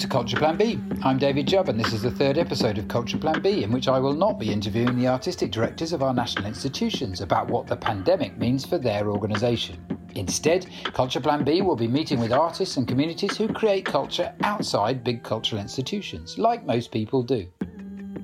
to Culture Plan B. I'm David Jubb, and this is the third episode of Culture Plan B, in which I will not be interviewing the artistic directors of our national institutions about what the pandemic means for their organisation. Instead, Culture Plan B will be meeting with artists and communities who create culture outside big cultural institutions, like most people do.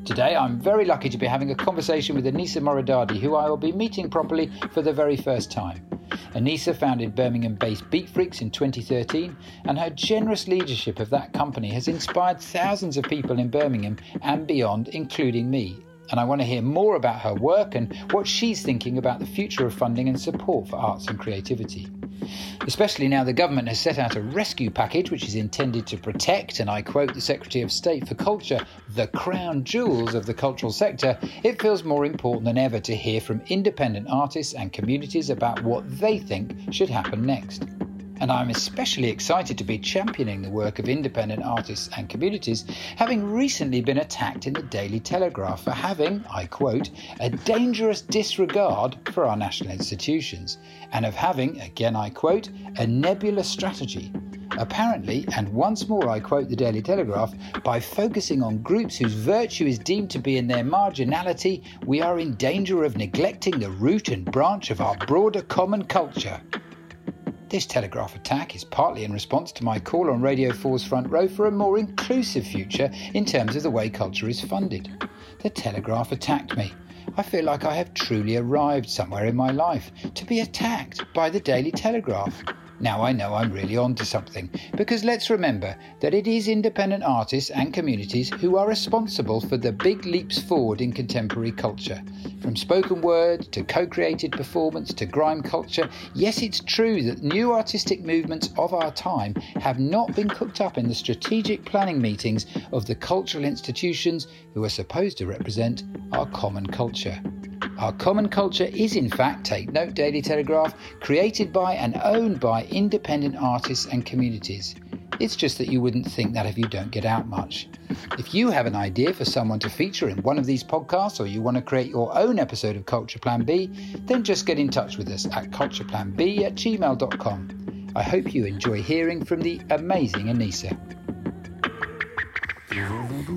Today, I'm very lucky to be having a conversation with Anisa Morridadi, who I will be meeting properly for the very first time. Anisa founded Birmingham based Beatfreeks in 2013, and her generous leadership of that company has inspired thousands of people in Birmingham and beyond, including me. And I want to hear more about her work and what she's thinking about the future of funding and support for arts and creativity. Especially now the government has set out a rescue package which is intended to protect, and I quote the Secretary of State for Culture, the crown jewels of the cultural sector, it feels more important than ever to hear from independent artists and communities about what they think should happen next. And I'm especially excited to be championing the work of independent artists and communities, having recently been attacked in the Daily Telegraph for having, I quote, a dangerous disregard for our national institutions, and of having, again I quote, a nebulous strategy. Apparently, and once more I quote the Daily Telegraph, by focusing on groups whose virtue is deemed to be in their marginality, we are in danger of neglecting the root and branch of our broader common culture. This Telegraph attack is partly in response to my call on Radio 4's front row for a more inclusive future in terms of the way culture is funded. The Telegraph attacked me. I feel like I have truly arrived somewhere in my life to be attacked by the Daily Telegraph. Now I know I'm really on to something, because let's remember that it is independent artists and communities who are responsible for the big leaps forward in contemporary culture. From spoken word to co created performance to grime culture, yes, it's true that new artistic movements of our time have not been cooked up in the strategic planning meetings of the cultural institutions who are supposed to represent our common culture. Our common culture is, in fact, take note, Daily Telegraph, created by and owned by independent artists and communities. It's just that you wouldn't think that if you don't get out much. If you have an idea for someone to feature in one of these podcasts or you want to create your own episode of Culture Plan B, then just get in touch with us at cultureplanb at gmail.com. I hope you enjoy hearing from the amazing Anisa.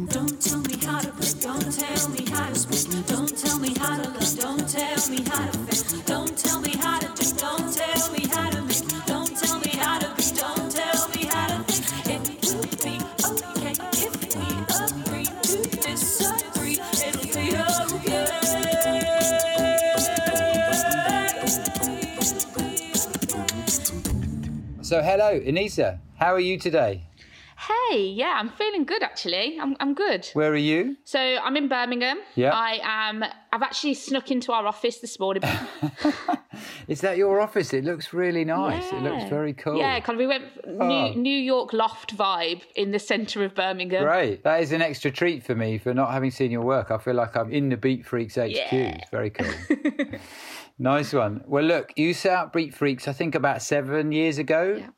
Don't tell me So, hello, Anisa. How are you today? Hey, yeah, I'm feeling good actually. I'm, I'm good. Where are you? So I'm in Birmingham. Yeah. I am. I've actually snuck into our office this morning. Is that your office? It looks really nice. It looks very cool. Yeah, kind of. We went New, Oh. New York loft vibe in the centre of Birmingham. Great. That is an extra treat for me for not having seen your work. I feel like I'm in the Beatfreeks HQ. Yeah. It's very cool. nice one. Well, look, you set up Beatfreeks, I think, about seven years ago. Yeah.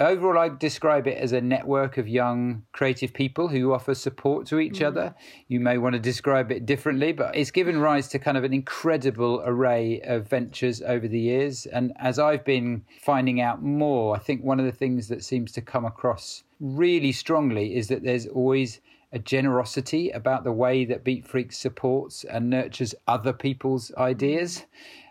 Overall, I describe it as a network of young creative people who offer support to each other. Mm. You may want to describe it differently, but it's given rise to kind of an incredible array of ventures over the years. And as I've been finding out more, I think one of the things that seems to come across really strongly is that there's always a generosity about the way that Beatfreeks supports and nurtures other people's ideas mm.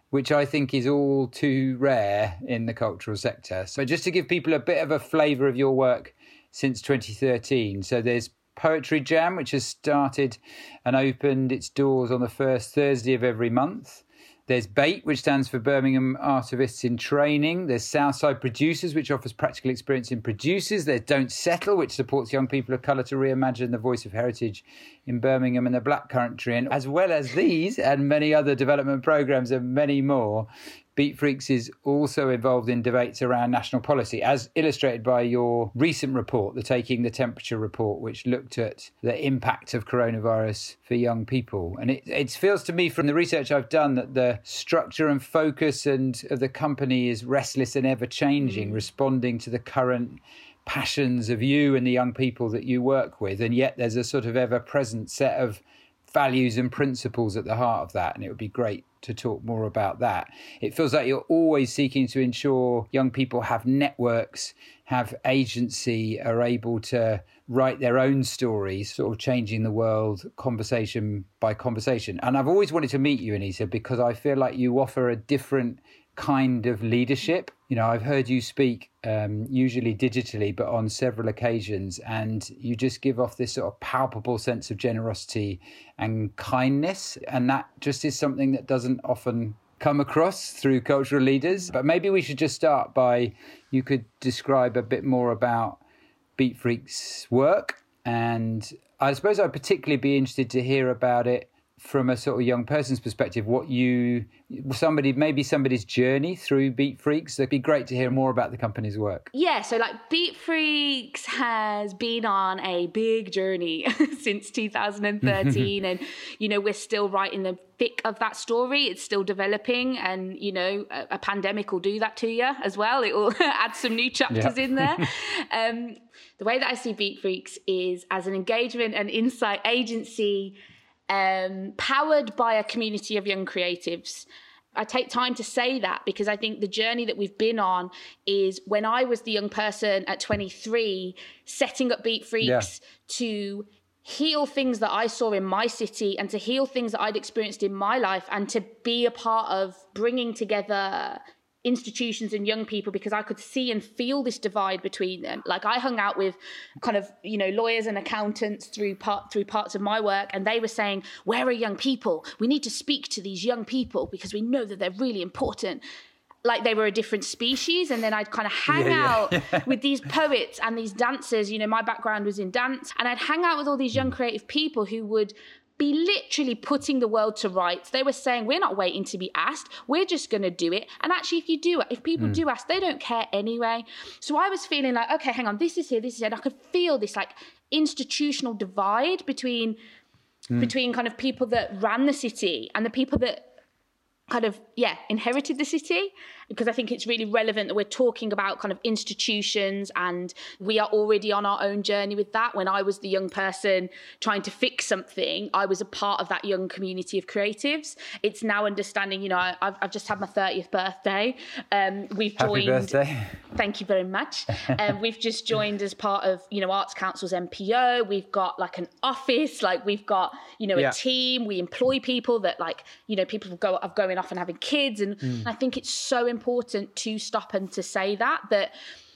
Which I think is all too rare in the cultural sector. So, just to give people a bit of a flavour of your work since 2013, so there's Poetry Jam, which has started and opened its doors on the first Thursday of every month. There's BATE, which stands for Birmingham Artivists in Training. There's Southside Producers, which offers practical experience in producers. There's Don't Settle, which supports young people of colour to reimagine the voice of heritage in Birmingham and the Black Country. And as well as these and many other development programmes and many more, Beatfreeks is also involved in debates around national policy, as illustrated by your recent report, the Taking the Temperature report, which looked at the impact of coronavirus for young people. And it, it feels to me from the research I've done that the structure and focus and of the company is restless and ever changing, mm. responding to the current passions of you and the young people that you work with, and yet there's a sort of ever present set of values and principles at the heart of that. And it would be great to talk more about that. It feels like you're always seeking to ensure young people have networks, have agency, are able to write their own stories, sort of changing the world conversation by conversation. And I've always wanted to meet you, Anita, because I feel like you offer a different kind of leadership. You know, I've heard you speak um, usually digitally, but on several occasions, and you just give off this sort of palpable sense of generosity and kindness. And that just is something that doesn't often come across through cultural leaders. But maybe we should just start by you could describe a bit more about Beat Freak's work. And I suppose I'd particularly be interested to hear about it from a sort of young person's perspective, what you somebody maybe somebody's journey through Beatfreeks. It'd be great to hear more about the company's work. Yeah, so like Beatfreeks has been on a big journey since 2013, and you know we're still right in the thick of that story. It's still developing, and you know a, a pandemic will do that to you as well. It will add some new chapters in there. um, the way that I see Beat Freaks is as an engagement and insight agency um, powered by a community of young creatives. I take time to say that because I think the journey that we've been on is when I was the young person at 23, setting up Beatfreeks Yeah. to heal things that I saw in my city and to heal things that I'd experienced in my life and to be a part of bringing together institutions and young people because I could see and feel this divide between them. Like I hung out with kind of, you know, lawyers and accountants through part through parts of my work and they were saying, "Where are young people? We need to speak to these young people because we know that they're really important." Like they were a different species, and then I'd kind of hang Yeah, yeah, out with these poets and these dancers. You know, my background was in dance, and I'd hang out with all these young creative people who would be literally putting the world to rights. They were saying, We're not waiting to be asked, we're just going to do it. And actually, if you do, if people hmm. do ask, they don't care anyway. So I was feeling like, Okay, hang on, this is here, this is here. And I could feel this like institutional divide between. Hmm. Between kind of people that ran the city and the people that kind of yeah inherited the city because i think it's really relevant that we're talking about kind of institutions and we are already on our own journey with that. When i was the young person trying to fix something i was a part of that young community of creatives. It's now understanding you know I- i've, I've just had my 30th birthday. Um, we've Happy joined birthday. Thank you very much. Um, we've just joined as part of, you know, Arts Council's MPO. We've got like an office, like we've got, you know, Yeah. a team. We employ people that like, you know, people go are going off and having kids. And Hmm. I think it's so important to stop and to say that, that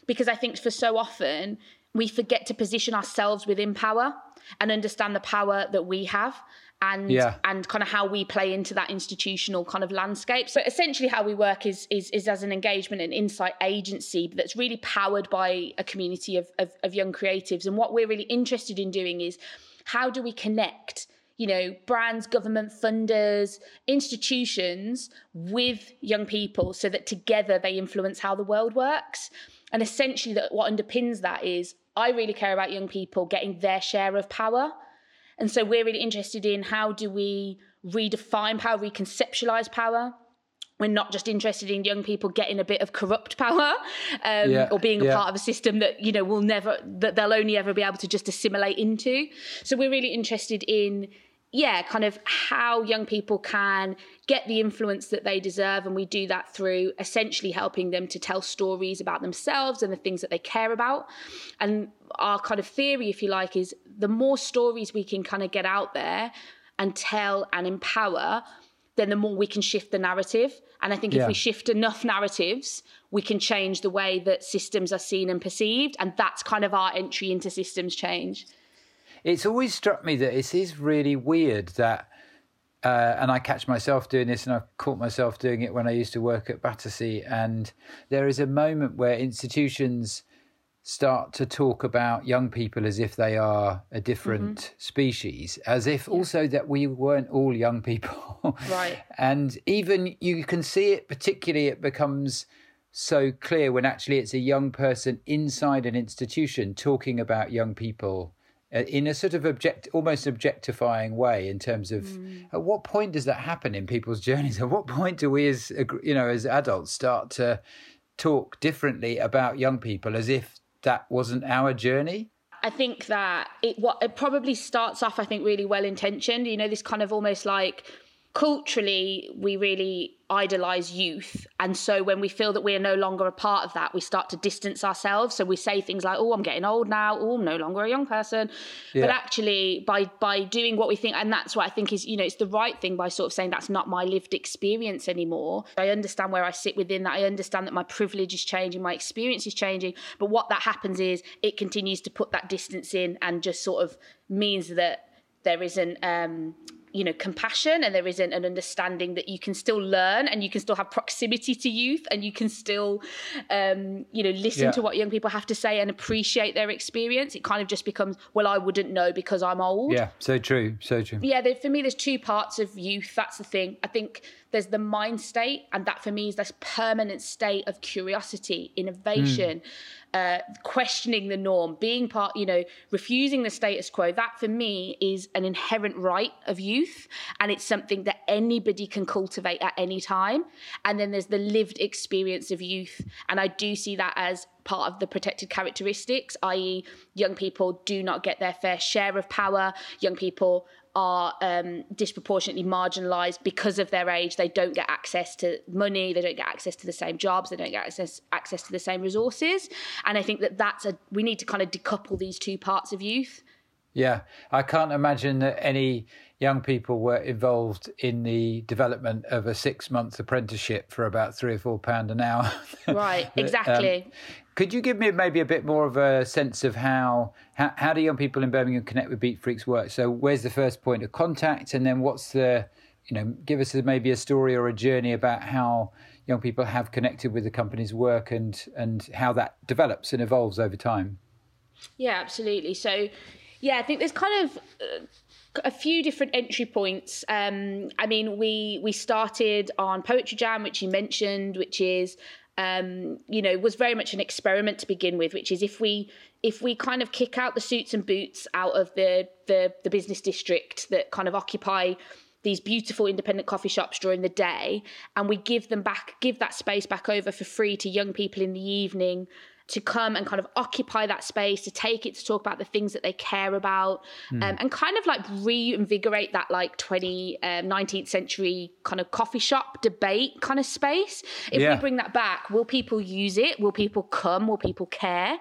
because I think for so often we forget to position ourselves within power and understand the power that we have and Yeah. and kind of how we play into that institutional kind of landscape. So essentially how we work is is, is as an engagement and insight agency that's really powered by a community of, of, of young creatives. And what we're really interested in doing is how do we connect you know, brands, government funders, institutions with young people so that together they influence how the world works. And essentially that what underpins that is I really care about young people getting their share of power. And so we're really interested in how do we redefine power, reconceptualize power. We're not just interested in young people getting a bit of corrupt power um, Yeah, or being a yeah. part of a system that you know will never that they'll only ever be able to just assimilate into. So we're really interested in yeah, kind of how young people can get the influence that they deserve. And we do that through essentially helping them to tell stories about themselves and the things that they care about. And our kind of theory, if you like, is the more stories we can kind of get out there and tell and empower, then the more we can shift the narrative. And I think Yeah. if we shift enough narratives, we can change the way that systems are seen and perceived. And that's kind of our entry into systems change. It's always struck me that it is really weird that, uh, and I catch myself doing this, and I've caught myself doing it when I used to work at Battersea. And there is a moment where institutions start to talk about young people as if they are a different species, as if also that we weren't all young people. Right. and even you can see it, particularly, it becomes so clear when actually it's a young person inside an institution talking about young people Uh, in a sort of object, almost objectifying way in terms of mm. at what point does that happen in people's journeys? At what point do we, as you know, as adults, start to talk differently about young people as if that wasn't our journey? I think that it what it probably starts off, I think, really well intentioned. You know, this kind of almost like culturally we really idolize youth. And so when we feel that we are no longer a part of that we start to distance ourselves. So we say things like oh i'm getting old now. Oh i'm no longer a young person. Yeah. but actually by by doing what we think and that's what i think is you know it's the right thing by sort of saying that's not my lived experience anymore. I understand where i sit within that. I understand that my privilege is changing my experience is changing. But what that happens is it continues to put that distance in and just sort of means that there isn't um you know compassion and there isn't an understanding that you can still learn and you can still have proximity to youth and you can still um you know listen Yeah. to what young people have to say and appreciate their experience. It kind of just becomes well i wouldn't know because i'm old. Yeah, so true, so true. yeah there, for me there's two parts of youth that's the thing. I think there's the mind state and that for me is this permanent state of curiosity innovation uh, questioning the norm being part you know refusing the status quo. That for me is an inherent right of youth and it's something that anybody can cultivate at any time and then there's the lived experience of youth and i do see that as part of the protected characteristics i.e young people do not get their fair share of power young people are um, disproportionately marginalised because of their age. They don't get access to money. They don't get access to the same jobs. They don't get access access to the same resources. And I think that that's a we need to kind of decouple these two parts of youth. Yeah, I can't imagine that any young people were involved in the development of a six month apprenticeship for about three or four pound an hour. Right, um, exactly. could you give me maybe a bit more of a sense of how, how how do young people in Birmingham connect with Beatfreeks work? So where's the first point of contact, and then what's the you know give us a, maybe a story or a journey about how young people have connected with the company's work and and how that develops and evolves over time. Yeah, absolutely. So, yeah, I think there's kind of uh, a few different entry points. Um, I mean, we we started on Poetry Jam, which you mentioned, which is um, you know was very much an experiment to begin with. Which is if we if we kind of kick out the suits and boots out of the the, the business district that kind of occupy these beautiful independent coffee shops during the day and we give them back give that space back over for free to young people in the evening to come and kind of occupy that space to take it to talk about the things that they care about Hmm. um, and kind of like reinvigorate that like 20 um, 19th century kind of coffee shop debate kind of space if Yeah. we bring that back will people use it will people come will people care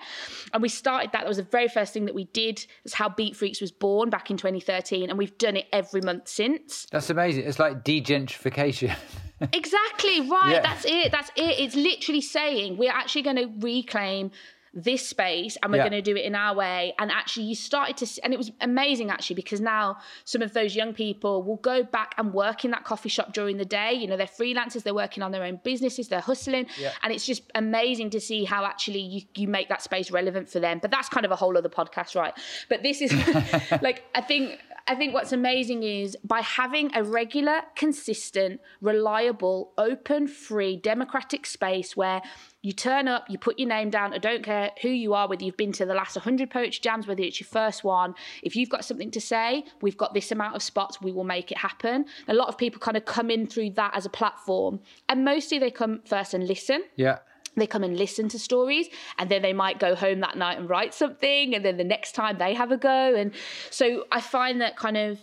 and we started that that was the very first thing that we did that's how beatfreeks was born back in 2013 and we've done it every month since That's amazing. It's like degentrification. Exactly right. Yeah. That's it. That's it. It's literally saying we're actually going to reclaim this space and we're Yeah. going to do it in our way. And actually, you started to, s- and it was amazing actually because now some of those young people will go back and work in that coffee shop during the day. You know, they're freelancers, they're working on their own businesses, they're hustling, Yeah. and it's just amazing to see how actually you you make that space relevant for them. But that's kind of a whole other podcast, right? But this is like I think I think what's amazing is by having a regular, consistent, reliable, open, free, democratic space where you turn up, you put your name down. I don't care who you are, whether you've been to the last 100 poetry jams, whether it's your first one. If you've got something to say, we've got this amount of spots, we will make it happen. A lot of people kind of come in through that as a platform, and mostly they come first and listen yeah. They come and listen to stories and then they might go home that night and write something and then the next time they have a go. And so i find that kind of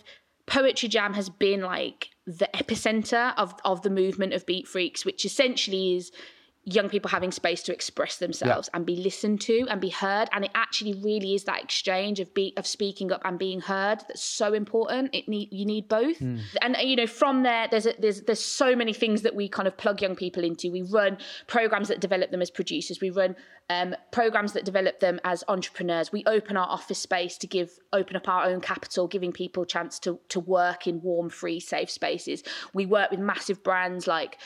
poetry jam has been like the epicenter of of the movement of beatfreeks which essentially is young people having space to express themselves and be listened to and be heard. And it actually really is that exchange of be of speaking up and being heard that's so important. It need you need both. And uh, you know from there there's a, there's there's so many things that we kind of plug young people into. We run programs that develop them as producers. We run um, programs that develop them as entrepreneurs. We open our office space to give open up our own capital giving people a chance to to work in warm free safe spaces. We work with massive brands like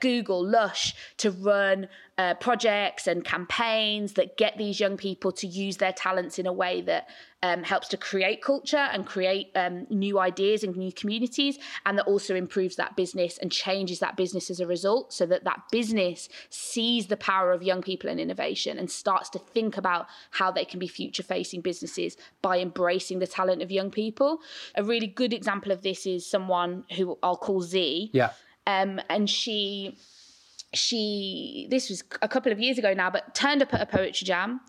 Google, Lush, to run uh, projects and campaigns that get these young people to use their talents in a way that um, helps to create culture and create um, new ideas and new communities, and that also improves that business and changes that business as a result, so that that business sees the power of young people and innovation and starts to think about how they can be future-facing businesses by embracing the talent of young people. A really good example of this is someone who I'll call Z Yeah. Um, and she she this was a couple of years ago now but turned up at a poetry jam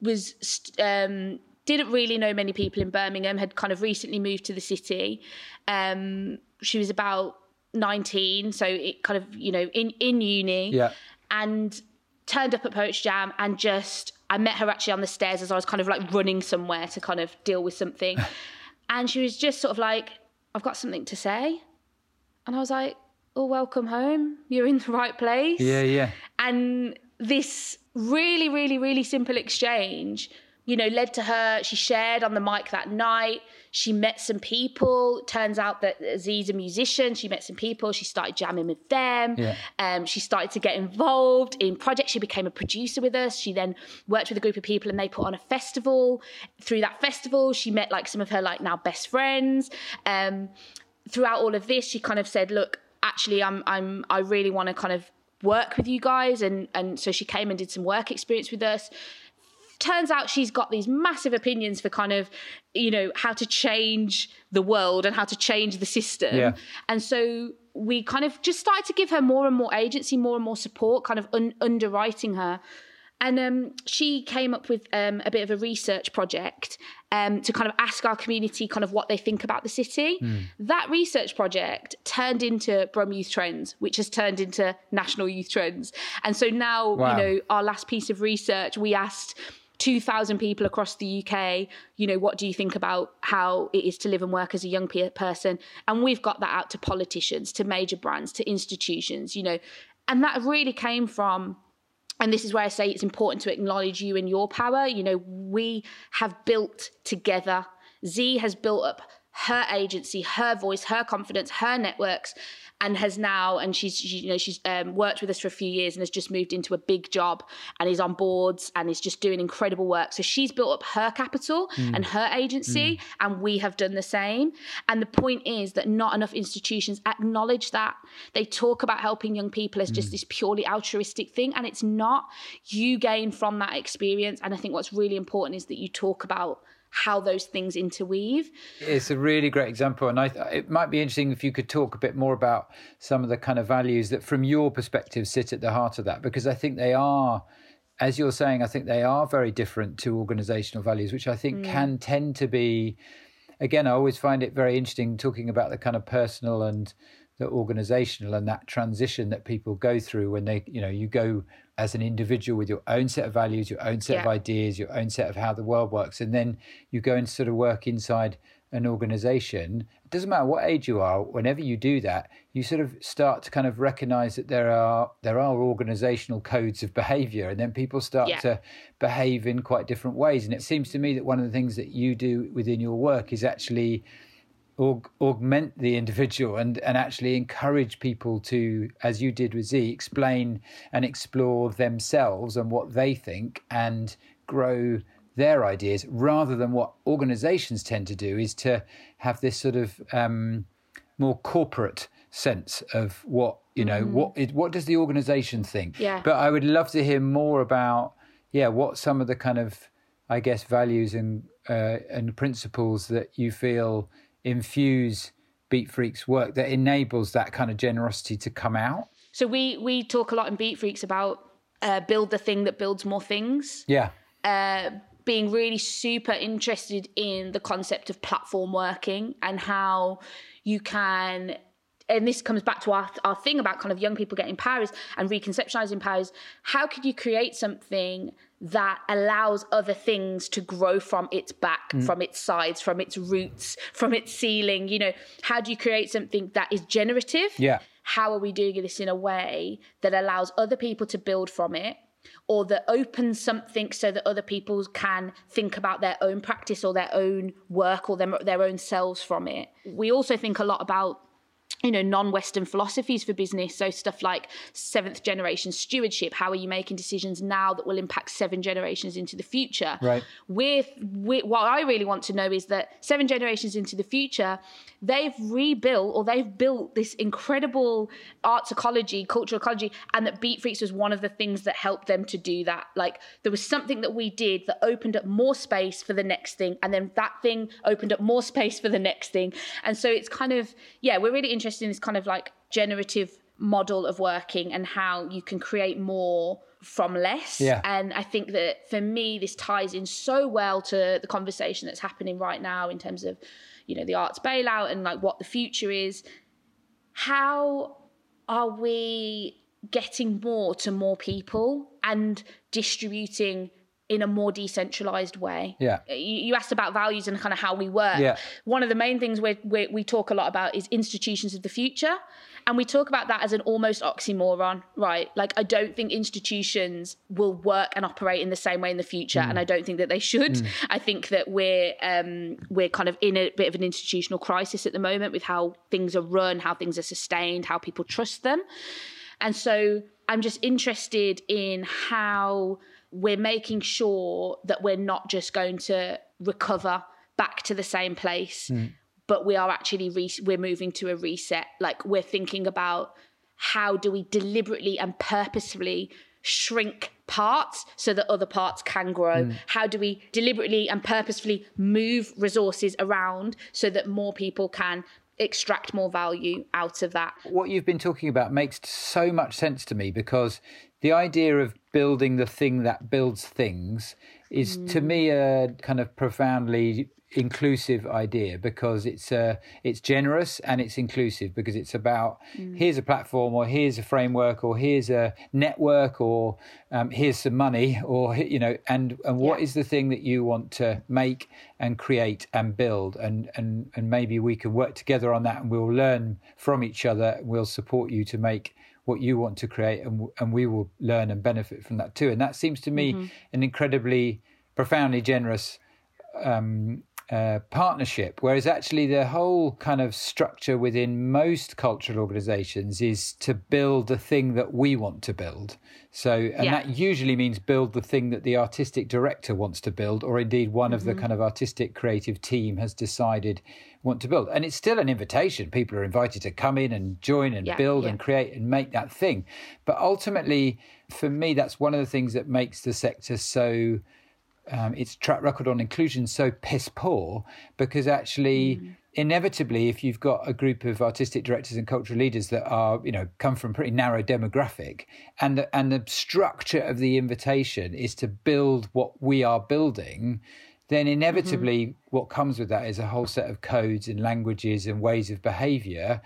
was um, didn't really know many people in Birmingham. Had kind of recently moved to the city. Um, she was about nineteen, so it kind of you know in in uni. Yeah. And turned up at Poetry Jam and just I met her actually on the stairs as I was kind of like running somewhere to kind of deal with something. and she was just sort of like, I've got something to say. And I was like, Oh, welcome home. You're in the right place. Yeah, yeah. And this really, really, really simple exchange, you know, led to her. She shared on the mic that night. She met some people. Turns out that Z's a musician. She met some people. She started jamming with them. Yeah. Um, she started to get involved in projects. She became a producer with us. She then worked with a group of people and they put on a festival. Through that festival, she met like some of her like now best friends. Um, throughout all of this, she kind of said, "Look, actually, I'm I'm I really want to kind of work with you guys," and and so she came and did some work experience with us. Turns out she's got these massive opinions for kind of, you know, how to change the world and how to change the system. Yeah. And so we kind of just started to give her more and more agency, more and more support, kind of un- underwriting her. And um, she came up with um, a bit of a research project um, to kind of ask our community kind of what they think about the city. That research project turned into Brum Youth Trends, which has turned into National Youth Trends. And so now, Wow. you know, our last piece of research, we asked 2,000 people across the UK, you know, what do you think about how it is to live and work as a young person? And we've got that out to politicians, to major brands, to institutions, you know. And that really came from and this is where I say it's important to acknowledge you and your power. You know, we have built together. Z has built up her agency, her voice, her confidence, her networks, and has now and she's she, you know she's um, worked with us for a few years and has just moved into a big job and is on boards and is just doing incredible work. So she's built up her capital hmm. and her agency, hmm. and we have done the same. And the point is that not enough institutions acknowledge that. They talk about helping young people as just hmm. this purely altruistic thing, and it's not. You gain from that experience, and I think what's really important is that you talk about how those things interweave. It's a really great example, and I it might be interesting if you could talk a bit more about some of the kind of values that, from your perspective, sit at the heart of that, because I think they are, as you're saying, I think they are very different to organisational values, which I think mm. can tend to be. Again, I always find it very interesting talking about the kind of personal and the organizational and that transition that people go through when they, you know, you go as an individual with your own set of values, your own set of ideas, your own set of how the world works, and then you go and sort of work inside an organization. It doesn't matter what age you are, whenever you do that, you sort of start to kind of recognize that there are there are organizational codes of behavior and then people start Yeah. to behave in quite different ways. And it seems to me that one of the things that you do within your work is actually aug- augment the individual and, and actually encourage people to, as you did with Z, explain and explore themselves and what they think and grow their ideas rather than what organizations tend to do is to have this sort of um, more corporate sense of what you know what it, what does the organization think Yeah. but i would love to hear more about yeah what some of the kind of i guess values and uh, and principles that you feel infuse beatfreeks work that enables that kind of generosity to come out? So we we talk a lot in Beatfreeks about uh, build the thing that builds more things. yeah. Uh, being really super interested in the concept of platform working and how you can and this comes back to our, our thing about kind of young people getting powers and reconceptualizing powers. How could you create something that allows other things to grow from its back mm. from its sides from its roots from its ceiling. You know how do you create something that is generative? Yeah. how are we doing this in a way that allows other people to build from it or that opens something so that other people can think about their own practice or their own work or their, their own selves from it? We also think a lot about you know non-western philosophies for business so stuff like seventh generation stewardship how are you making decisions now that will impact seven generations into the future Right. with, with what I really want to know is that seven generations into the future, they've rebuilt or they've built this incredible arts ecology, cultural ecology, and that Beatfreeks was one of the things that helped them to do that. Like there was something that we did that opened up more space for the next thing, and then that thing opened up more space for the next thing. And so it's kind of, yeah, we're really interested in this kind of like generative model of working and how you can create more from less. Yeah. And I think that for me, this ties in so well to the conversation that's happening right now in terms of, you know, the arts bailout and like what the future is. How are we getting more to more people and distributing in a more decentralized way? Yeah. You, you asked about values and kind of how we work. Yeah. One of the main things we we we talk a lot about is institutions of the future. And we talk about that as an almost oxymoron, right? Like, I don't think institutions will work and operate in the same way in the future, and I don't think that they should. I think that we're um, we're kind of in a bit of an institutional crisis at the moment with how things are run, how things are sustained, how people trust them. And so I'm just interested in how we're making sure that we're not just going to recover back to the same place, hmm. but we are actually re- we're moving to a reset. Like we're thinking about how do we deliberately and purposefully shrink parts so that other parts can grow? Hmm. How do we deliberately and purposefully move resources around so that more people can extract more value out of that? what you've been talking about makes so much sense to me because the idea of building the thing that builds things is to me a kind of profoundly inclusive idea because it's uh, it's generous and it's inclusive because it's about here's a platform or here's a framework or here's a network or um, here's some money or you know and and what Yeah. is the thing that you want to make and create and build? And and and maybe we can work together on that and we'll learn from each other. We'll support you to make what you want to create and and we will learn and benefit from that too. And that seems to me an incredibly profoundly generous um, uh, partnership, whereas actually the whole kind of structure within most cultural organizations is to build the thing that we want to build. So, and Yeah. that usually means build the thing that the artistic director wants to build, or indeed one of the kind of artistic creative team has decided want to build. And it's still an invitation. People are invited to come in and join and Yeah, build yeah. and create and make that thing. But ultimately, for me, that's one of the things that makes the sector so um, its track record on inclusion so piss poor because actually inevitably if you've got a group of artistic directors and cultural leaders that are you know come from a pretty narrow demographic and the, and the structure of the invitation is to build what we are building then mm-hmm. inevitably what comes with that is a whole set of codes and languages and ways of behavior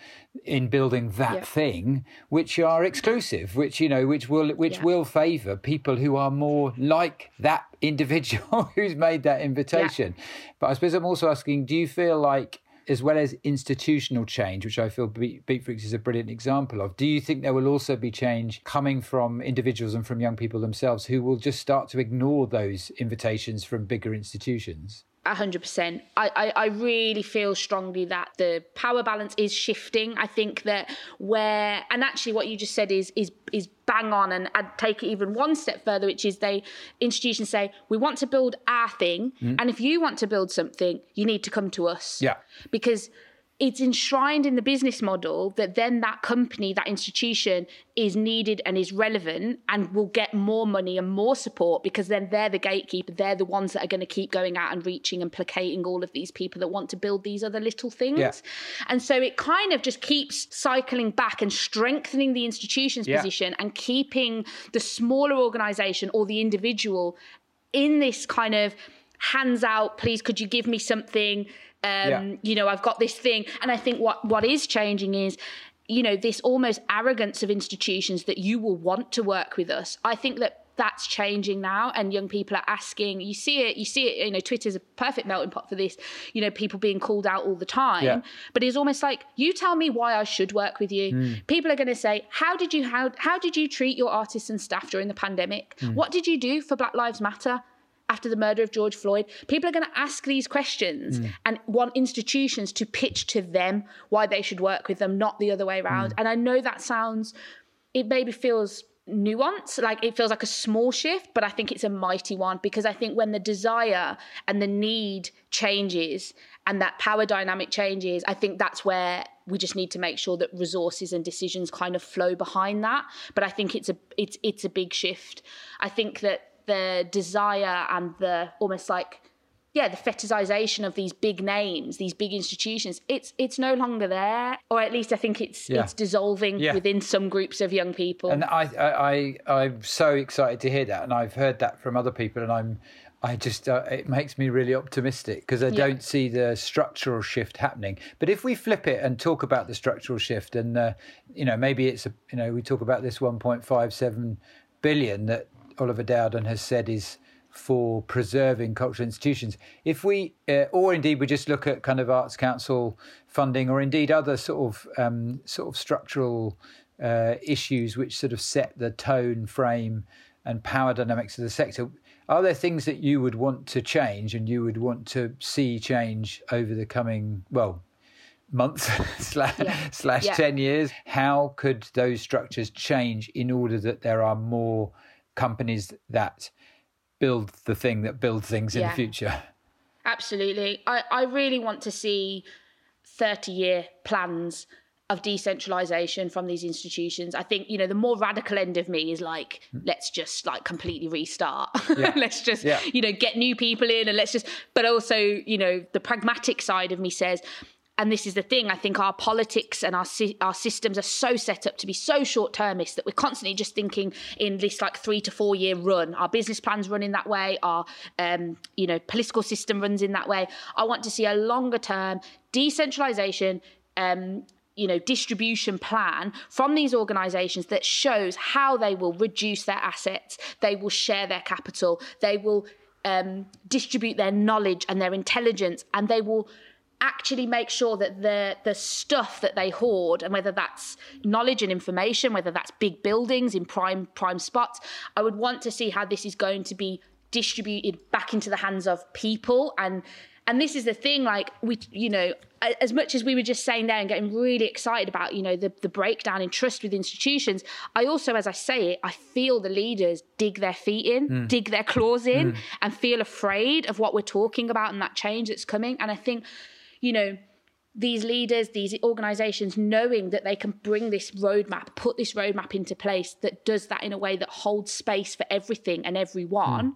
in building that Yeah. thing which are exclusive which you know which will which Yeah. will favor people who are more like that individual who's made that invitation but i suppose i'm also asking do you feel like as well as institutional change, which I feel Beat- is a brilliant example of, do you think there will also be change coming from individuals and from young people themselves who will just start to ignore those invitations from bigger institutions? A hundred percent. I, I I really feel strongly that the power balance is shifting. I think that where and actually what you just said is is is bang on and I'd take it even one step further, which is they institutions say, We want to build our thing, mm-hmm. and if you want to build something, you need to come to us. Yeah. Because it's enshrined in the business model that then that company, that institution is needed and is relevant and will get more money and more support because then they're the gatekeeper. They're the ones that are going to keep going out and reaching and placating all of these people that want to build these other little things. Yeah. And so it kind of just keeps cycling back and strengthening the institution's Yeah. position and keeping the smaller organization or the individual in this kind of hands out, please, could you give me something? Um, Yeah. You know, I've got this thing. And I think what, what is changing is, you know, this almost arrogance of institutions that you will want to work with us. I think that that's changing now and young people are asking you see it you see it you know twitter's a perfect melting pot for this you know people being called out all the time Yeah. but it's almost like you tell me why i should work with you people are going to say how did you how, how did you treat your artists and staff during the pandemic what did you do for black lives matter after the murder of George Floyd, people are going to ask these questions mm. and want institutions to pitch to them why they should work with them, not the other way around. Mm. And I know that sounds, it maybe feels nuanced, like it feels like a small shift, but I think it's a mighty one because I think when the desire and the need changes and that power dynamic changes, I think that's where we just need to make sure that resources and decisions kind of flow behind that. But I think it's a it's it's a big shift. I think that the desire and the almost like yeah, the fetishization of these big names, these big institutions, it's it's no longer there, or at least I think it's Yeah. it's dissolving Yeah. within some groups of young people. And I, I, I, I'm so excited to hear that, and I've heard that from other people, and I'm, I just, uh, it makes me really optimistic because I don't see the structural shift happening. But if we flip it and talk about the structural shift, and uh, you know, maybe it's a, you know, we talk about this 1.57 billion that Oliver Dowden has said is for preserving cultural institutions. If we, uh, or indeed, we just look at kind of Arts Council funding, or indeed other sort of um, sort of structural uh, issues which sort of set the tone, frame, and power dynamics of the sector. Are there things that you would want to change and you would want to see change over the coming, well, months slash, slash Yeah. 10 years? How could those structures change in order that there are more companies that build the thing that build things in the future? Absolutely. I, I really want to see 30 year plans of decentralization from these institutions. I think, you know, the more radical end of me is like, hmm. let's just like completely restart. Yeah. let's just, Yeah. you know, get new people in and let's just, but also, you know, the pragmatic side of me says, and this is the thing, I think our politics and our our systems are so set up to be so short termist that we're constantly just thinking in this like three to four year run. Our business plans run in that way. Our um, you know political system runs in that way. I want to see a longer term decentralization. Um, you know distribution plan from these organizations that shows how they will reduce their assets they will share their capital they will um, distribute their knowledge and their intelligence and they will actually make sure that the the stuff that they hoard and whether that's knowledge and information whether that's big buildings in prime prime spots i would want to see how this is going to be distributed back into the hands of people. And and this is the thing like we you know as much as we were just saying there and getting really excited about you know the, the breakdown in trust with institutions i also as i say it i feel the leaders dig their feet in mm. dig their claws in mm. and feel afraid of what we're talking about and that change that's coming. And i think you know these leaders, these organizations, knowing that they can bring this roadmap, put this roadmap into place that does that in a way that holds space for everything and everyone. Hmm.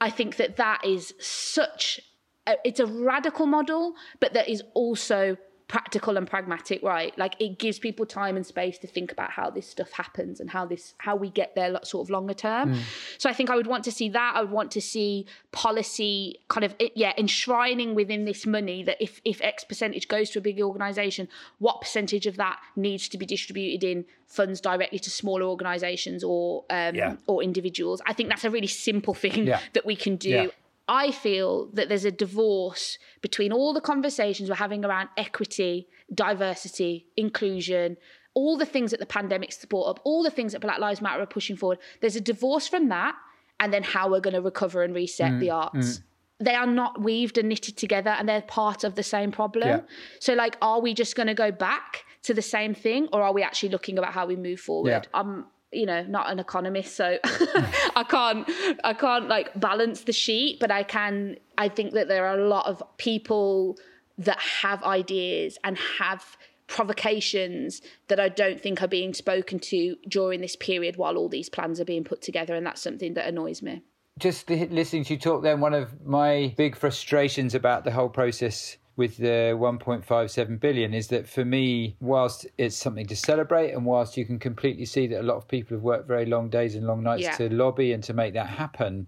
I think that that is such, a, it's a radical model, but that is also practical and pragmatic, right? Like it gives people time and space to think about how this stuff happens and how this, how we get there sort of longer term. So I think I would want to see that. I would want to see policy kind of, yeah, enshrining within this money that if, if X percentage goes to a big organization, what percentage of that needs to be distributed in funds directly to smaller organizations or, um, Yeah. or individuals. I think that's a really simple thing Yeah. that we can do. Yeah. I feel that there's a divorce between all the conversations we're having around equity, diversity, inclusion, all the things that the pandemic's brought up, all the things that Black Lives Matter are pushing forward. There's a divorce from that, and then how we're going to recover and reset Mm, the arts. They are not weaved and knitted together, and they're part of the same problem. Yeah. So, like, are we just going to go back to the same thing, or are we actually looking about how we move forward? Yeah. I'm, you know, not an economist, so I can't, I can't like balance the sheet, but I can. I think that there are a lot of people that have ideas and have provocations that I don't think are being spoken to during this period while all these plans are being put together, and that's something that annoys me. just listening to you talk then one of my big frustrations about the whole process with the 1.57 billion is that for me whilst it's something to celebrate and whilst you can completely see that a lot of people have worked very long days and long nights Yeah. to lobby and to make that happen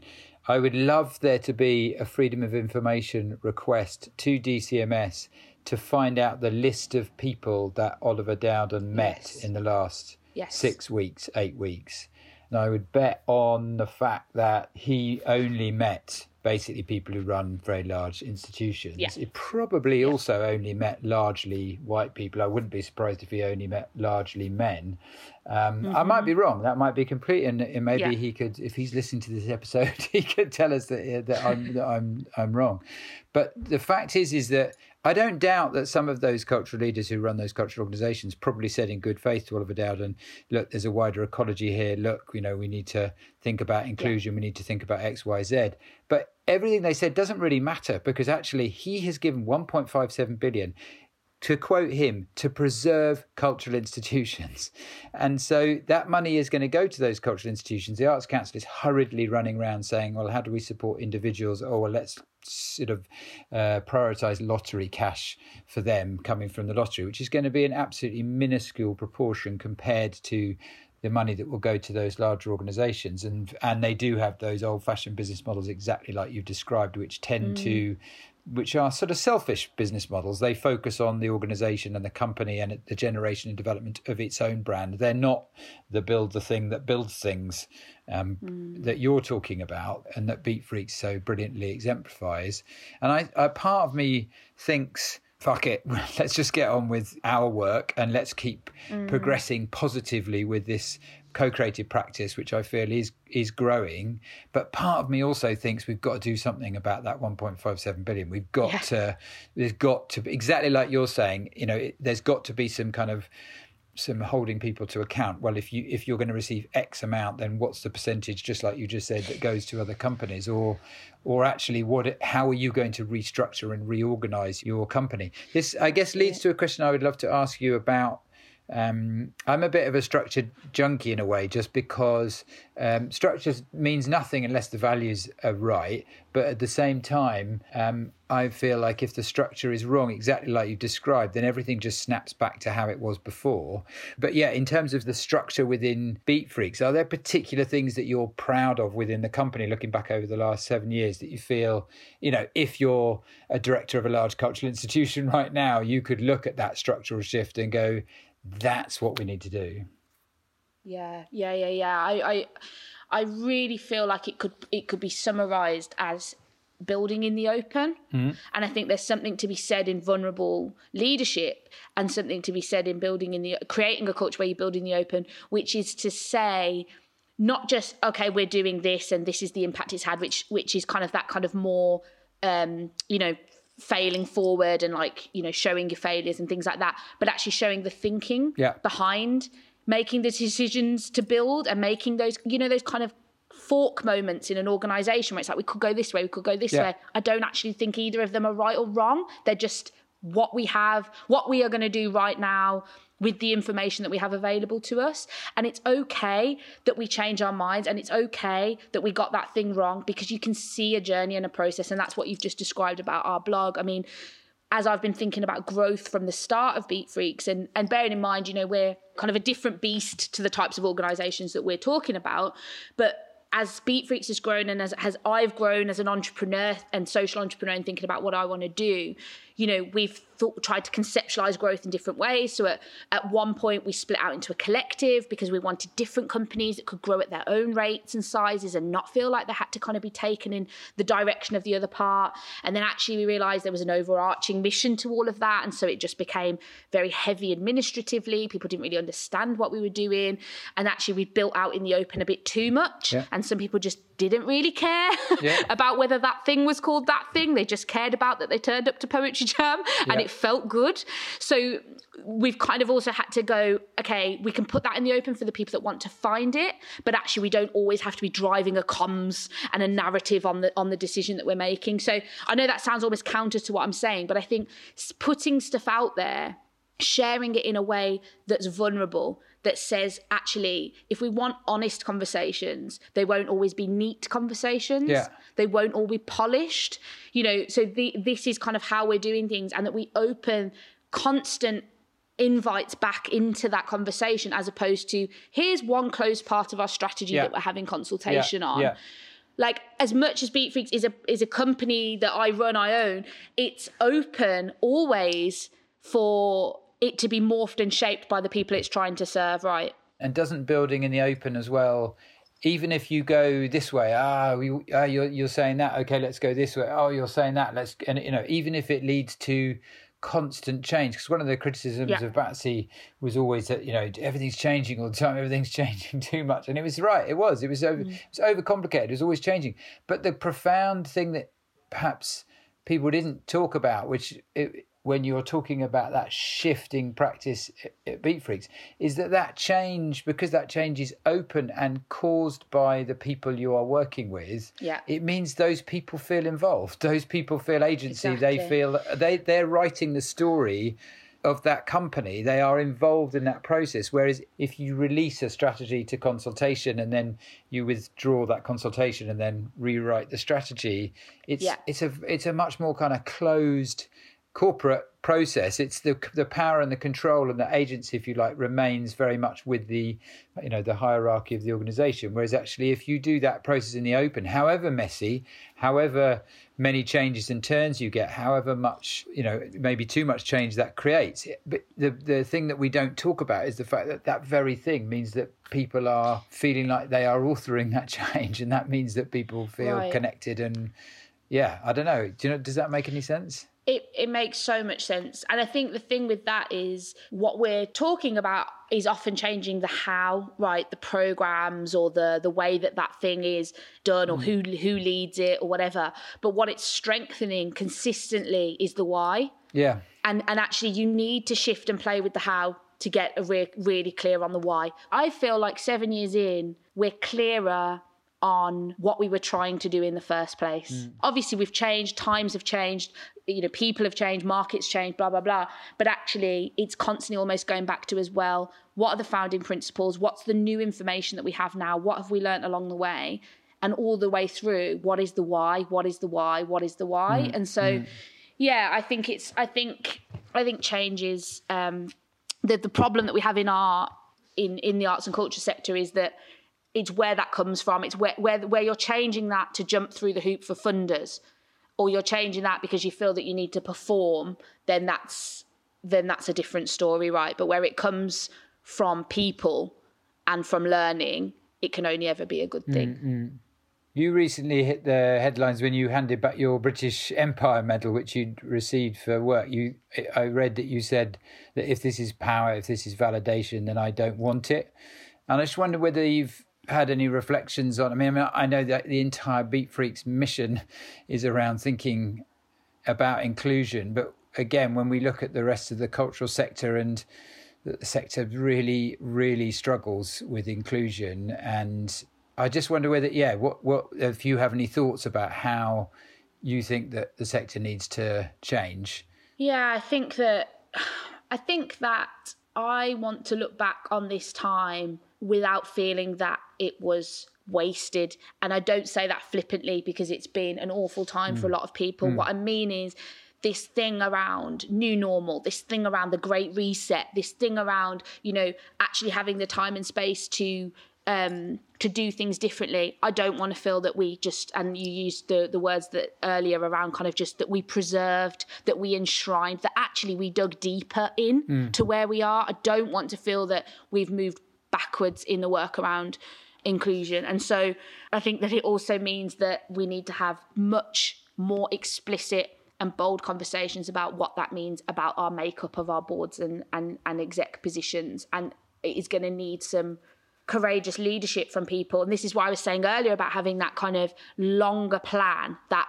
i would love there to be a freedom of information request to dcms to find out the list of people that oliver dowden met Yes. in the last Yes. six weeks eight weeks and I would bet on the fact that he only met basically people who run very large institutions. Yeah. He probably also only met largely white people. I wouldn't be surprised if he only met largely men. Um, I might be wrong. That might be complete, and, and maybe Mm-hmm. Yeah. he could, if he's listening to this episode, he could tell us that, that I'm that I'm I'm wrong. But the fact is, is that I don't doubt that some of those cultural leaders who run those cultural organisations probably said in good faith to Oliver Dowden, "Look, there's a wider ecology here. Look, you know, we need to think about inclusion. We need to think about X, Y, Z." But everything they said doesn't really matter because actually he has given 1.57 billion to quote him, to preserve cultural institutions. And so that money is going to go to those cultural institutions. The Arts Council is hurriedly running around saying, well, how do we support individuals? Oh, well, let's sort of uh, prioritize lottery cash for them coming from the lottery, which is going to be an absolutely minuscule proportion compared to the money that will go to those larger organizations and and they do have those old fashioned business models exactly like you've described which tend mm. to which are sort of selfish business models. They focus on the organization and the company and the generation and development of its own brand. They're not the build the thing that builds things um, mm. that you're talking about and that Beatfreeks so brilliantly exemplifies. And I, a part of me thinks, fuck it, let's just get on with our work and let's keep mm. progressing positively with this co-creative practice, which I feel is is growing. But part of me also thinks we've got to do something about that 1.57 billion. We've got yeah. to. There's got to be exactly like you're saying. You know, it, there's got to be some kind of some holding people to account well if you if you're going to receive x amount then what's the percentage just like you just said that goes to other companies or or actually what how are you going to restructure and reorganize your company this i guess leads to a question i would love to ask you about um, I'm a bit of a structured junkie in a way, just because um, structure means nothing unless the values are right. But at the same time, um, I feel like if the structure is wrong, exactly like you described, then everything just snaps back to how it was before. But yeah, in terms of the structure within Beatfreeks, are there particular things that you're proud of within the company, looking back over the last seven years, that you feel, you know, if you're a director of a large cultural institution right now, you could look at that structural shift and go, that's what we need to do. Yeah, yeah, yeah, yeah. I, I, I really feel like it could it could be summarized as building in the open. Mm-hmm. And I think there's something to be said in vulnerable leadership and something to be said in building in the creating a culture where you build in the open, which is to say not just okay, we're doing this and this is the impact it's had, which which is kind of that kind of more um, you know, failing forward and like you know showing your failures and things like that but actually showing the thinking yeah. behind making the decisions to build and making those you know those kind of fork moments in an organization where it's like we could go this way we could go this yeah. way i don't actually think either of them are right or wrong they're just what we have what we are going to do right now with the information that we have available to us. And it's okay that we change our minds and it's okay that we got that thing wrong because you can see a journey and a process. And that's what you've just described about our blog. I mean, as I've been thinking about growth from the start of Beatfreeks and, and bearing in mind, you know, we're kind of a different beast to the types of organizations that we're talking about. But as Beatfreeks has grown and as, as I've grown as an entrepreneur and social entrepreneur and thinking about what I want to do, you know, we've thought, tried to conceptualize growth in different ways. So at, at one point, we split out into a collective because we wanted different companies that could grow at their own rates and sizes and not feel like they had to kind of be taken in the direction of the other part. And then actually, we realized there was an overarching mission to all of that. And so it just became very heavy administratively. People didn't really understand what we were doing. And actually, we built out in the open a bit too much. Yeah. And some people just didn't really care yeah. about whether that thing was called that thing. They just cared about that they turned up to Poetry Jam and it felt good. So we've kind of also had to go, okay, we can put that in the open for the people that want to find it, but actually we don't always have to be driving a comms and a narrative on the on the decision that we're making. So I know that sounds almost counter to what I'm saying, but I think putting stuff out there, sharing it in a way that's vulnerable that says actually if we want honest conversations they won't always be neat conversations yeah. they won't all be polished you know so the, this is kind of how we're doing things and that we open constant invites back into that conversation as opposed to here's one closed part of our strategy yeah. that we're having consultation yeah. on yeah. like as much as Beatfreeks is a is a company that I run, I own, it's open always for it to be morphed and shaped by the people it's trying to serve, right? And doesn't building in the open as well, even if you go this way, ah, we, ah you're, you're saying that, okay, let's go this way. Oh, you're saying that, let's, and you know, even if it leads to constant change, because one of the criticisms yeah. of Batsy was always that you know everything's changing all the time, everything's changing too much, and it was right, it was, it was over, mm. it was overcomplicated, it was always changing. But the profound thing that perhaps people didn't talk about, which it, when you're talking about that shifting practice at Beatfreeks is that that change, because that change is open and caused by the people you are working with, yeah. it means those people feel involved. Those people feel agency. Exactly. They feel they they're writing the story of that company. They are involved in that process. Whereas if you release a strategy to consultation and then you withdraw that consultation and then rewrite the strategy, it's Yeah. it's a it's a much more kind of closed corporate process. It's the the power and the control and the agency, if you like, remains very much with the you know the hierarchy of the organization. Whereas actually, if you do that process in the open, however messy, however many changes and turns you get, however much you know maybe too much change that creates. But the the thing that we don't talk about is the fact that that very thing means that people are feeling like they are authoring that change, and that means that people feel Right. connected and yeah, I don't know. Do you know? Does that make any sense? It, it makes so much sense. And I think the thing with that is what we're talking about is often changing the how, right? The programs or the the way that that thing is done or mm. who who leads it or whatever. But what it's strengthening consistently is the why. Yeah. And and actually you need to shift and play with the how to get a re- really clear on the why. I feel like 7 years in we're clearer on what we were trying to do in the first place. Mm. Obviously, we've changed, times have changed, you know, people have changed, markets changed, blah, blah, blah. But actually, it's constantly almost going back to as well what are the founding principles? What's the new information that we have now? What have we learned along the way? And all the way through, what is the why? What is the why? What is the why? And so, yeah, I think it's, I think, I think change is, um, the, the problem that we have in our, in, in the arts and culture sector is that it's where that comes from. It's where, where where you're changing that to jump through the hoop for funders, or you're changing that because you feel that you need to perform. Then that's then that's a different story, right? But where it comes from people and from learning, it can only ever be a good thing. Mm, mm. You recently hit the headlines when you handed back your British Empire Medal, which you'd received for work. You, I read that you said that if this is power, if this is validation, then I don't want it. And I just wonder whether you've had any reflections on. I mean, I, mean, I know that the entire Beatfreeks mission is around thinking about inclusion, but again, when we look at the rest of the cultural sector and the sector really, really struggles with inclusion and I just wonder whether, yeah, what, what, if you have any thoughts about how you think that the sector needs to change? Yeah, I think that I think that I want to look back on this time without feeling that it was wasted. And I don't say that flippantly because it's been an awful time for a mm. lot of people. Mm. What I mean is this thing around new normal, this thing around the great reset, this thing around, you know, actually having the time and space to um to do things differently. I don't want to feel that we just and you used the the words that earlier around kind of just that we preserved that we enshrined that actually we dug deeper in mm. to where we are. I don't want to feel that we've moved backwards in the work around inclusion and so i think that it also means that we need to have much more explicit and bold conversations about what that means about our makeup of our boards and and, and exec positions and it is going to need some courageous leadership from people. And this is why I was saying earlier about having that kind of longer plan, that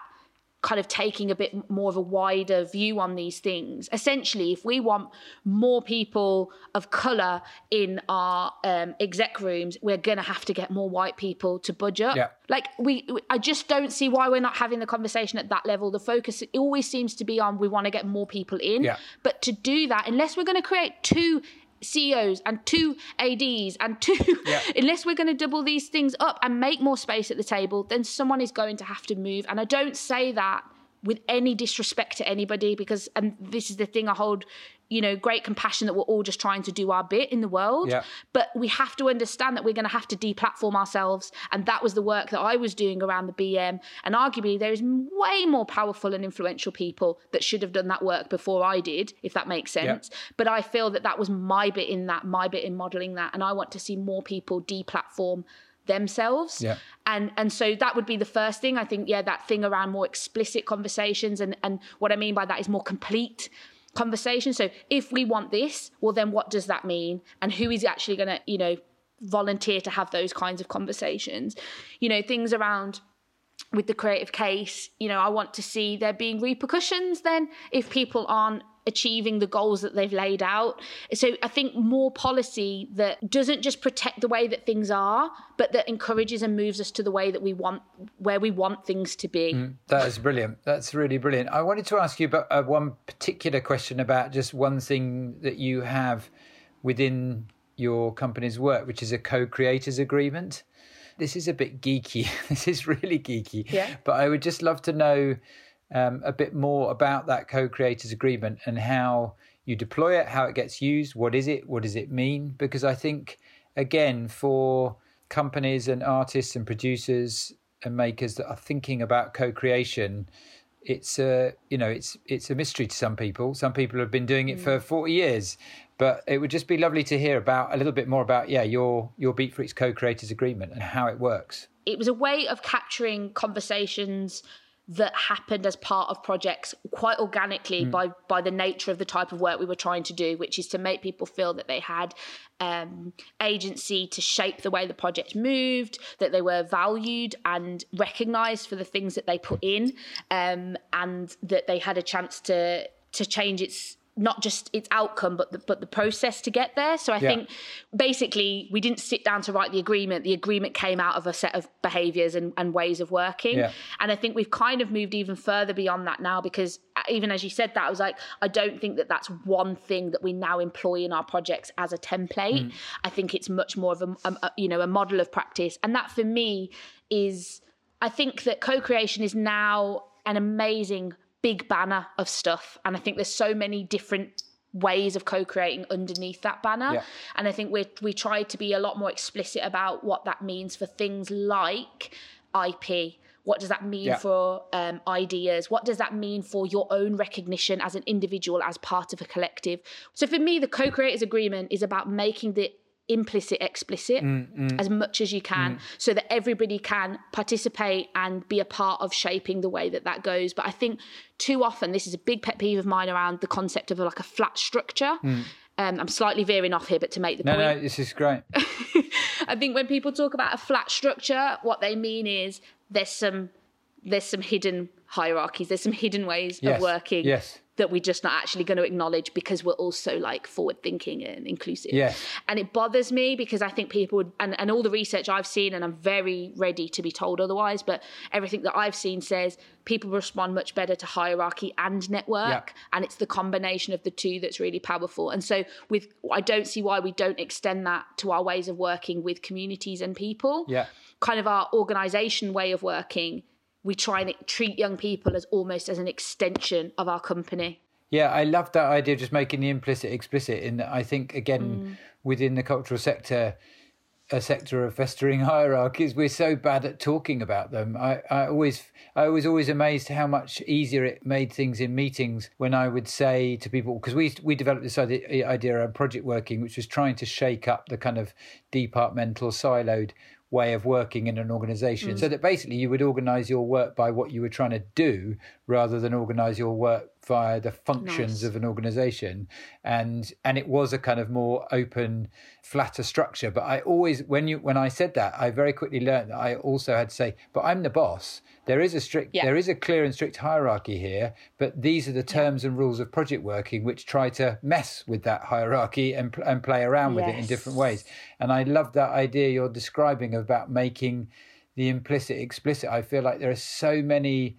kind of taking a bit more of a wider view on these things. Essentially, if we want more people of colour in our um, exec rooms, we're going to have to get more white people to budget. Yeah. Like we, I just don't see why we're not having the conversation at that level. The focus always seems to be on we want to get more people in. Yeah. But to do that, unless we're going to create two CEOs and two ADs and two, Yeah. unless we're going to double these things up and make more space at the table, then someone is going to have to move. And I don't say that with any disrespect to anybody because, and this is the thing I hold, you know, great compassion that we're all just trying to do our bit in the world. Yeah. But we have to understand that we're going to have to deplatform ourselves. And that was the work that I was doing around the BEM. And arguably, there is way more powerful and influential people that should have done that work before I did, if that makes sense. But I feel that that was my bit in that, my bit in modeling that. And I want to see more people deplatform themselves Yeah. and and so that would be the first thing i think yeah that thing around more explicit conversations and and what i mean by that is more complete conversation. So if we want this well then what does that mean? And who is actually going to you know volunteer to have those kinds of conversations? You know things around with the creative case, you know, I want to see there being repercussions then if people aren't achieving the goals that they've laid out. So I think more policy that doesn't just protect the way that things are, but that encourages and moves us to the way that we want, where we want things to be. Mm, that is brilliant. That's really brilliant. I wanted to ask you about uh, one particular question about just one thing that you have within your company's work, which is a co-creators agreement. This is a bit geeky. this is really geeky. Yeah. But I would just love to know um, a bit more about that co-creators agreement and how you deploy it, how it gets used, what is it, what does it mean? Because I think again for companies and artists and producers and makers that are thinking about co-creation, it's a you know it's it's a mystery to some people. Some people have been doing it for forty years, but it would just be lovely to hear about a little bit more about yeah your your Beatfreeks co-creators agreement and how it works. It was a way of capturing conversations that happened as part of projects quite organically by by the nature of the type of work we were trying to do, which is to make people feel that they had um, agency to shape the way the project moved, that they were valued and recognised for the things that they put in, um, and that they had a chance to to change its not just its outcome but the, but the process to get there. So i Yeah. think basically we didn't sit down to write the agreement. The agreement came out of a set of behaviors and, and ways of working. Yeah. and i think we've kind of moved even further beyond that now because uh, even as you said that i was like i don't think that that's one thing that we now employ in our projects as a template. Mm. I think it's much more of a, a- a- you know a model of practice. And that for me is i think that co-creation is now an amazing big banner of stuff and i think there's so many different ways of co-creating underneath that banner Yeah. and i think we we try to be a lot more explicit about what that means for things like ip what does that mean Yeah. for um, ideas what does that mean for your own recognition as an individual as part of a collective so for me the co-creators agreement is about making the implicit explicit Mm, as much as you can so that everybody can participate and be a part of shaping the way that that goes but i think too often this is a big pet peeve of mine around the concept of like a flat structure um, i'm slightly veering off here but to make the Mm. No, point no, this is great. I think when people talk about a flat structure, what they mean is there's some there's some hidden hierarchies, there's some hidden ways Yes, of working yes. That we're just not actually going to acknowledge because we're also like forward thinking and inclusive. Yes. And it bothers me because I think people would, and, and all the research I've seen, and I'm very ready to be told otherwise, but everything that I've seen says people respond much better to hierarchy and network. And it's the combination of the two that's really powerful. And so with I don't see why we don't extend that to our ways of working with communities and people. Yeah. Kind of our organization way of working. We try and treat young people as almost as an extension of our company. Yeah, I love that idea of just making the implicit explicit. In that, I think again mm. within the cultural sector, a sector of festering hierarchies, we're so bad at talking about them. I, I always, I was always amazed how much easier it made things in meetings when I would say to people because we we developed this idea, idea around project working, which was trying to shake up the kind of departmental siloed way of working in an organization. Mm. So that basically you would organize your work by what you were trying to do rather than organize your work via the functions Nice. of an organization. And and it was a kind of more open flatter structure. But i always when you when i said that i very quickly learned that i also had to say but i'm the boss. There is a strict Yeah. there is a clear and strict hierarchy here but these are the terms and rules of project working which try to mess with that hierarchy and and play around with it in different ways. And i love that idea you're describing about making the implicit explicit. I feel like there are so many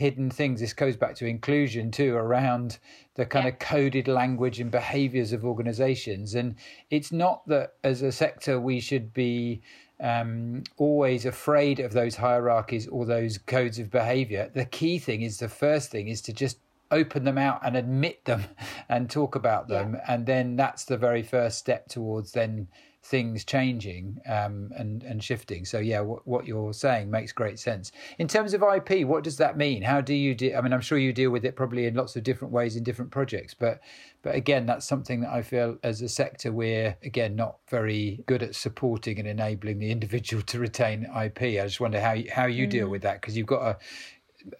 hidden things. This goes back to inclusion too, around the kind Yeah. of coded language and behaviors of organizations. And it's not that as a sector we should be um, always afraid of those hierarchies or those codes of behavior. The key thing is the first thing is to just open them out and admit them and talk about them. And then that's the very first step towards then things changing um, and and shifting. So yeah, what, what you're saying makes great sense. In terms of IP, what does that mean? How do you deal? I mean, I'm sure you deal with it probably in lots of different ways in different projects, but but again, that's something that I feel as a sector we're again not very good at supporting and enabling the individual to retain IP. I just wonder how you, how you deal with that because you've got a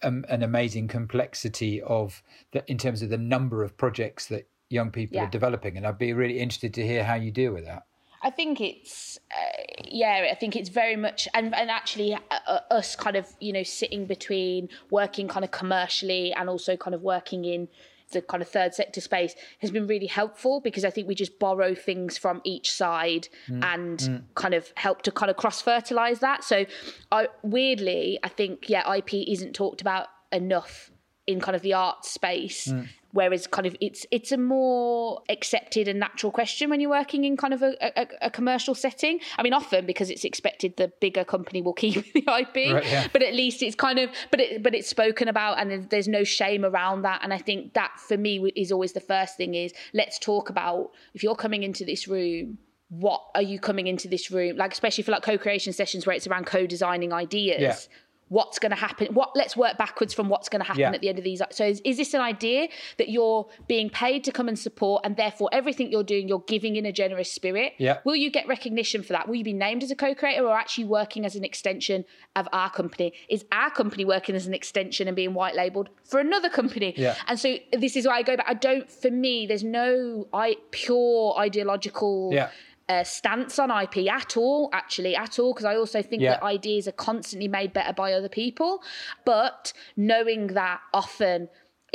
um, an amazing complexity of the, in terms of the number of projects that young people Yeah. are developing, and I'd be really interested to hear how you deal with that. I think it's uh, yeah. I think it's very much and and actually uh, uh, us kind of you know sitting between working kind of commercially and also kind of working in the kind of third sector space has been really helpful because I think we just borrow things from each side and kind of help to kind of cross fertilize that. So, I weirdly, I think yeah, IP isn't talked about enough in kind of the art space. Whereas, kind of, it's it's a more accepted and natural question when you're working in kind of a, a, a commercial setting. I mean, often because it's expected the bigger company will keep the IP, Right, yeah. but at least it's kind of but it but it's spoken about and there's- no shame around that and i think that for me is always the first thing is let's talk about if you're coming into this room what are you coming into this room like especially for like co-creation sessions where it's around co-designing ideas Yeah. What's going to happen what let's work backwards from what's going to happen Yeah. at the end of these so is, is this an idea that you're being paid to come and support and therefore everything you're doing you're giving in a generous spirit Yeah. will you get recognition for that will you be named as a co-creator or actually working as an extension of our company is our company working as an extension and being white labeled for another company Yeah. and so this is why i go back i don't for me there's no i pure ideological Yeah. Uh, stance on IP at all, actually, at all, because I also think Yeah. that ideas are constantly made better by other people. But knowing that often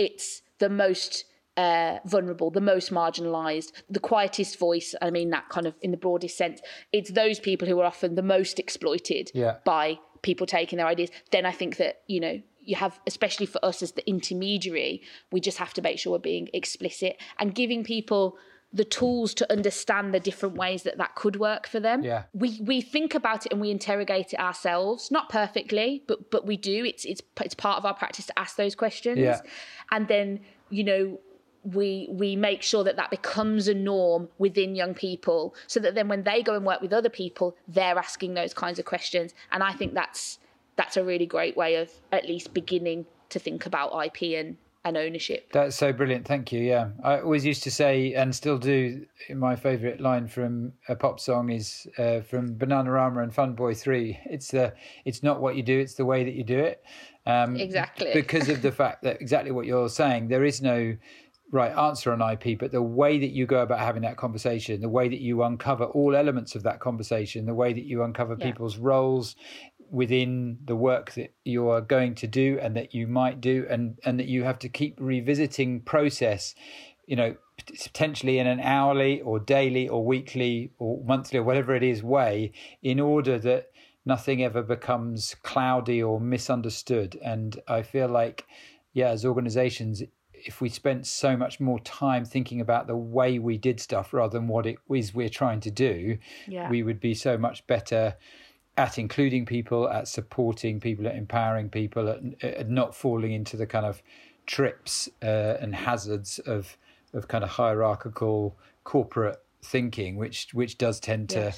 it's the most uh, vulnerable, the most marginalized, the quietest voice, I mean, that kind of in the broadest sense, it's those people who are often the most exploited Yeah. by people taking their ideas. Then I think that, you know, you have, especially for us as the intermediary, we just have to make sure we're being explicit and giving people the tools to understand the different ways that that could work for them. Yeah. We we think about it and we interrogate it ourselves, not perfectly, but but we do. It's it's it's part of our practice to ask those questions. Yeah. And then, you know, we we make sure that that becomes a norm within young people so that then when they go and work with other people, they're asking those kinds of questions. And I think that's that's a really great way of at least beginning to think about IP and and ownership. That's so brilliant. Thank you. Yeah. I always used to say, and still do, my favourite line from a pop song is uh, from Bananarama and Fun Boy 3. It's the, it's not what you do, it's the way that you do it. Um, Exactly. Because of the fact that exactly what you're saying, there is no right answer on IP, but the way that you go about having that conversation, the way that you uncover all elements of that conversation, the way that you uncover Yeah. people's roles within the work that you are going to do and that you might do and and that you have to keep revisiting process you know potentially in an hourly or daily or weekly or monthly or whatever it is way in order that nothing ever becomes cloudy or misunderstood and i feel like yeah as organizations if we spent so much more time thinking about the way we did stuff rather than what it is we're trying to do Yeah. we would be so much better at including people, at supporting people, at empowering people, at, at not falling into the kind of trips uh, and hazards of of kind of hierarchical corporate thinking, which which does tend to.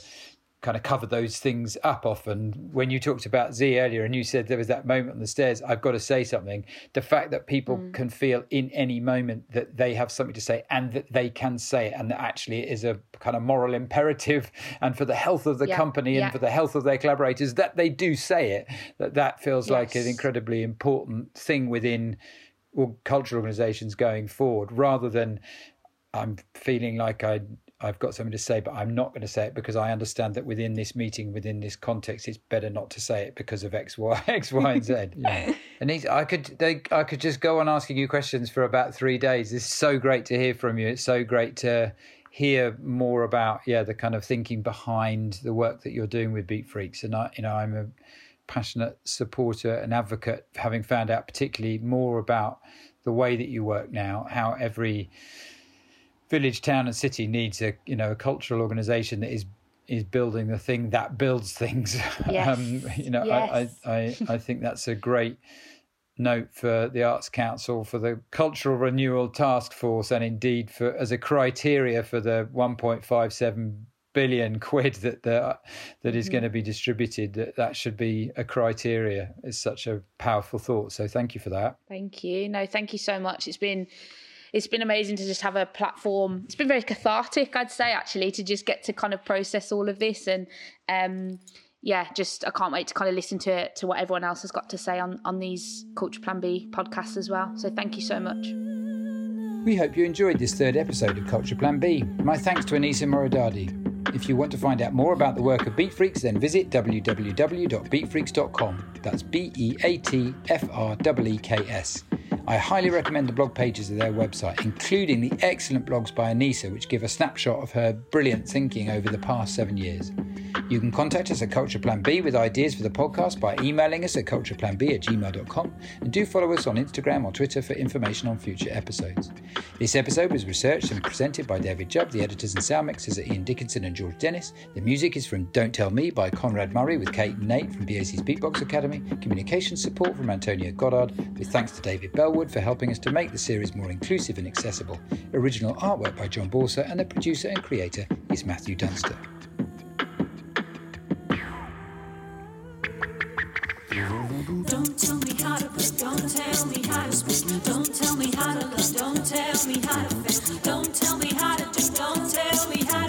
Kind of cover those things up often. When you talked about Z earlier, and you said there was that moment on the stairs, I've got to say something. The fact that people Mm. can feel in any moment that they have something to say and that they can say it, and that actually it is a kind of moral imperative, and for the health of the Yeah, company and yeah. for the health of their collaborators, that they do say it. That that feels like an incredibly important thing within cultural organizations going forward, rather than I'm feeling like I I've got something to say, but I'm not going to say it because I understand that within this meeting, within this context, it's better not to say it because of X, Y, X, Y, and Z. Yeah. And these, I could, they, I could just go on asking you questions for about three days. It's so great to hear from you. It's so great to hear more about, yeah, the kind of thinking behind the work that you're doing with Beatfreeks. And I, you know, I'm a passionate supporter and advocate, having found out particularly more about the way that you work now, how every village, town, and city needs a you know a cultural organisation that is is building the thing that builds things. Um, yes. you know, Yes. I, I, I think that's a great note for the Arts Council, for the Cultural Renewal Task Force, and indeed for as a criteria for the 1.57 billion quid that the, uh, that is mm-hmm. going to be distributed. That that should be a criteria. Is such a powerful thought. So thank you for that. Thank you. No, thank you so much. It's been it's been amazing to just have a platform. It's been very cathartic, I'd say, actually, to just get to kind of process all of this and um yeah, just I can't wait to kind of listen to to what everyone else has got to say on on these Culture Plan B podcasts as well. So thank you so much. We hope you enjoyed this third episode of Culture Plan B. My thanks to Anisa Morridadi. If you want to find out more about the work of Beatfreeks, then visit www.beatfreeks.com. That's B E A T F R E E K S. I highly recommend the blog pages of their website, including the excellent blogs by Anisa, which give a snapshot of her brilliant thinking over the past seven years. You can contact us at Culture Plan B with ideas for the podcast by emailing us at cultureplanb at gmail.com and do follow us on Instagram or Twitter for information on future episodes. This episode was researched and presented by David Jubb. The editors and sound mixers are Ian Dickinson and George Dennis. The music is from Don't Tell Me by Conrad Murray with Kate and Nate from BAC's Beatbox Academy. Communications support from Antonio Goddard with thanks to David for helping us to make the series more inclusive and accessible. Original artwork by John Borsa, and the producer and creator is Matthew Dunster. Don't tell me how to don't tell me how to speak, don't tell me how to love, don't tell me how to don't tell me how to don't tell me how to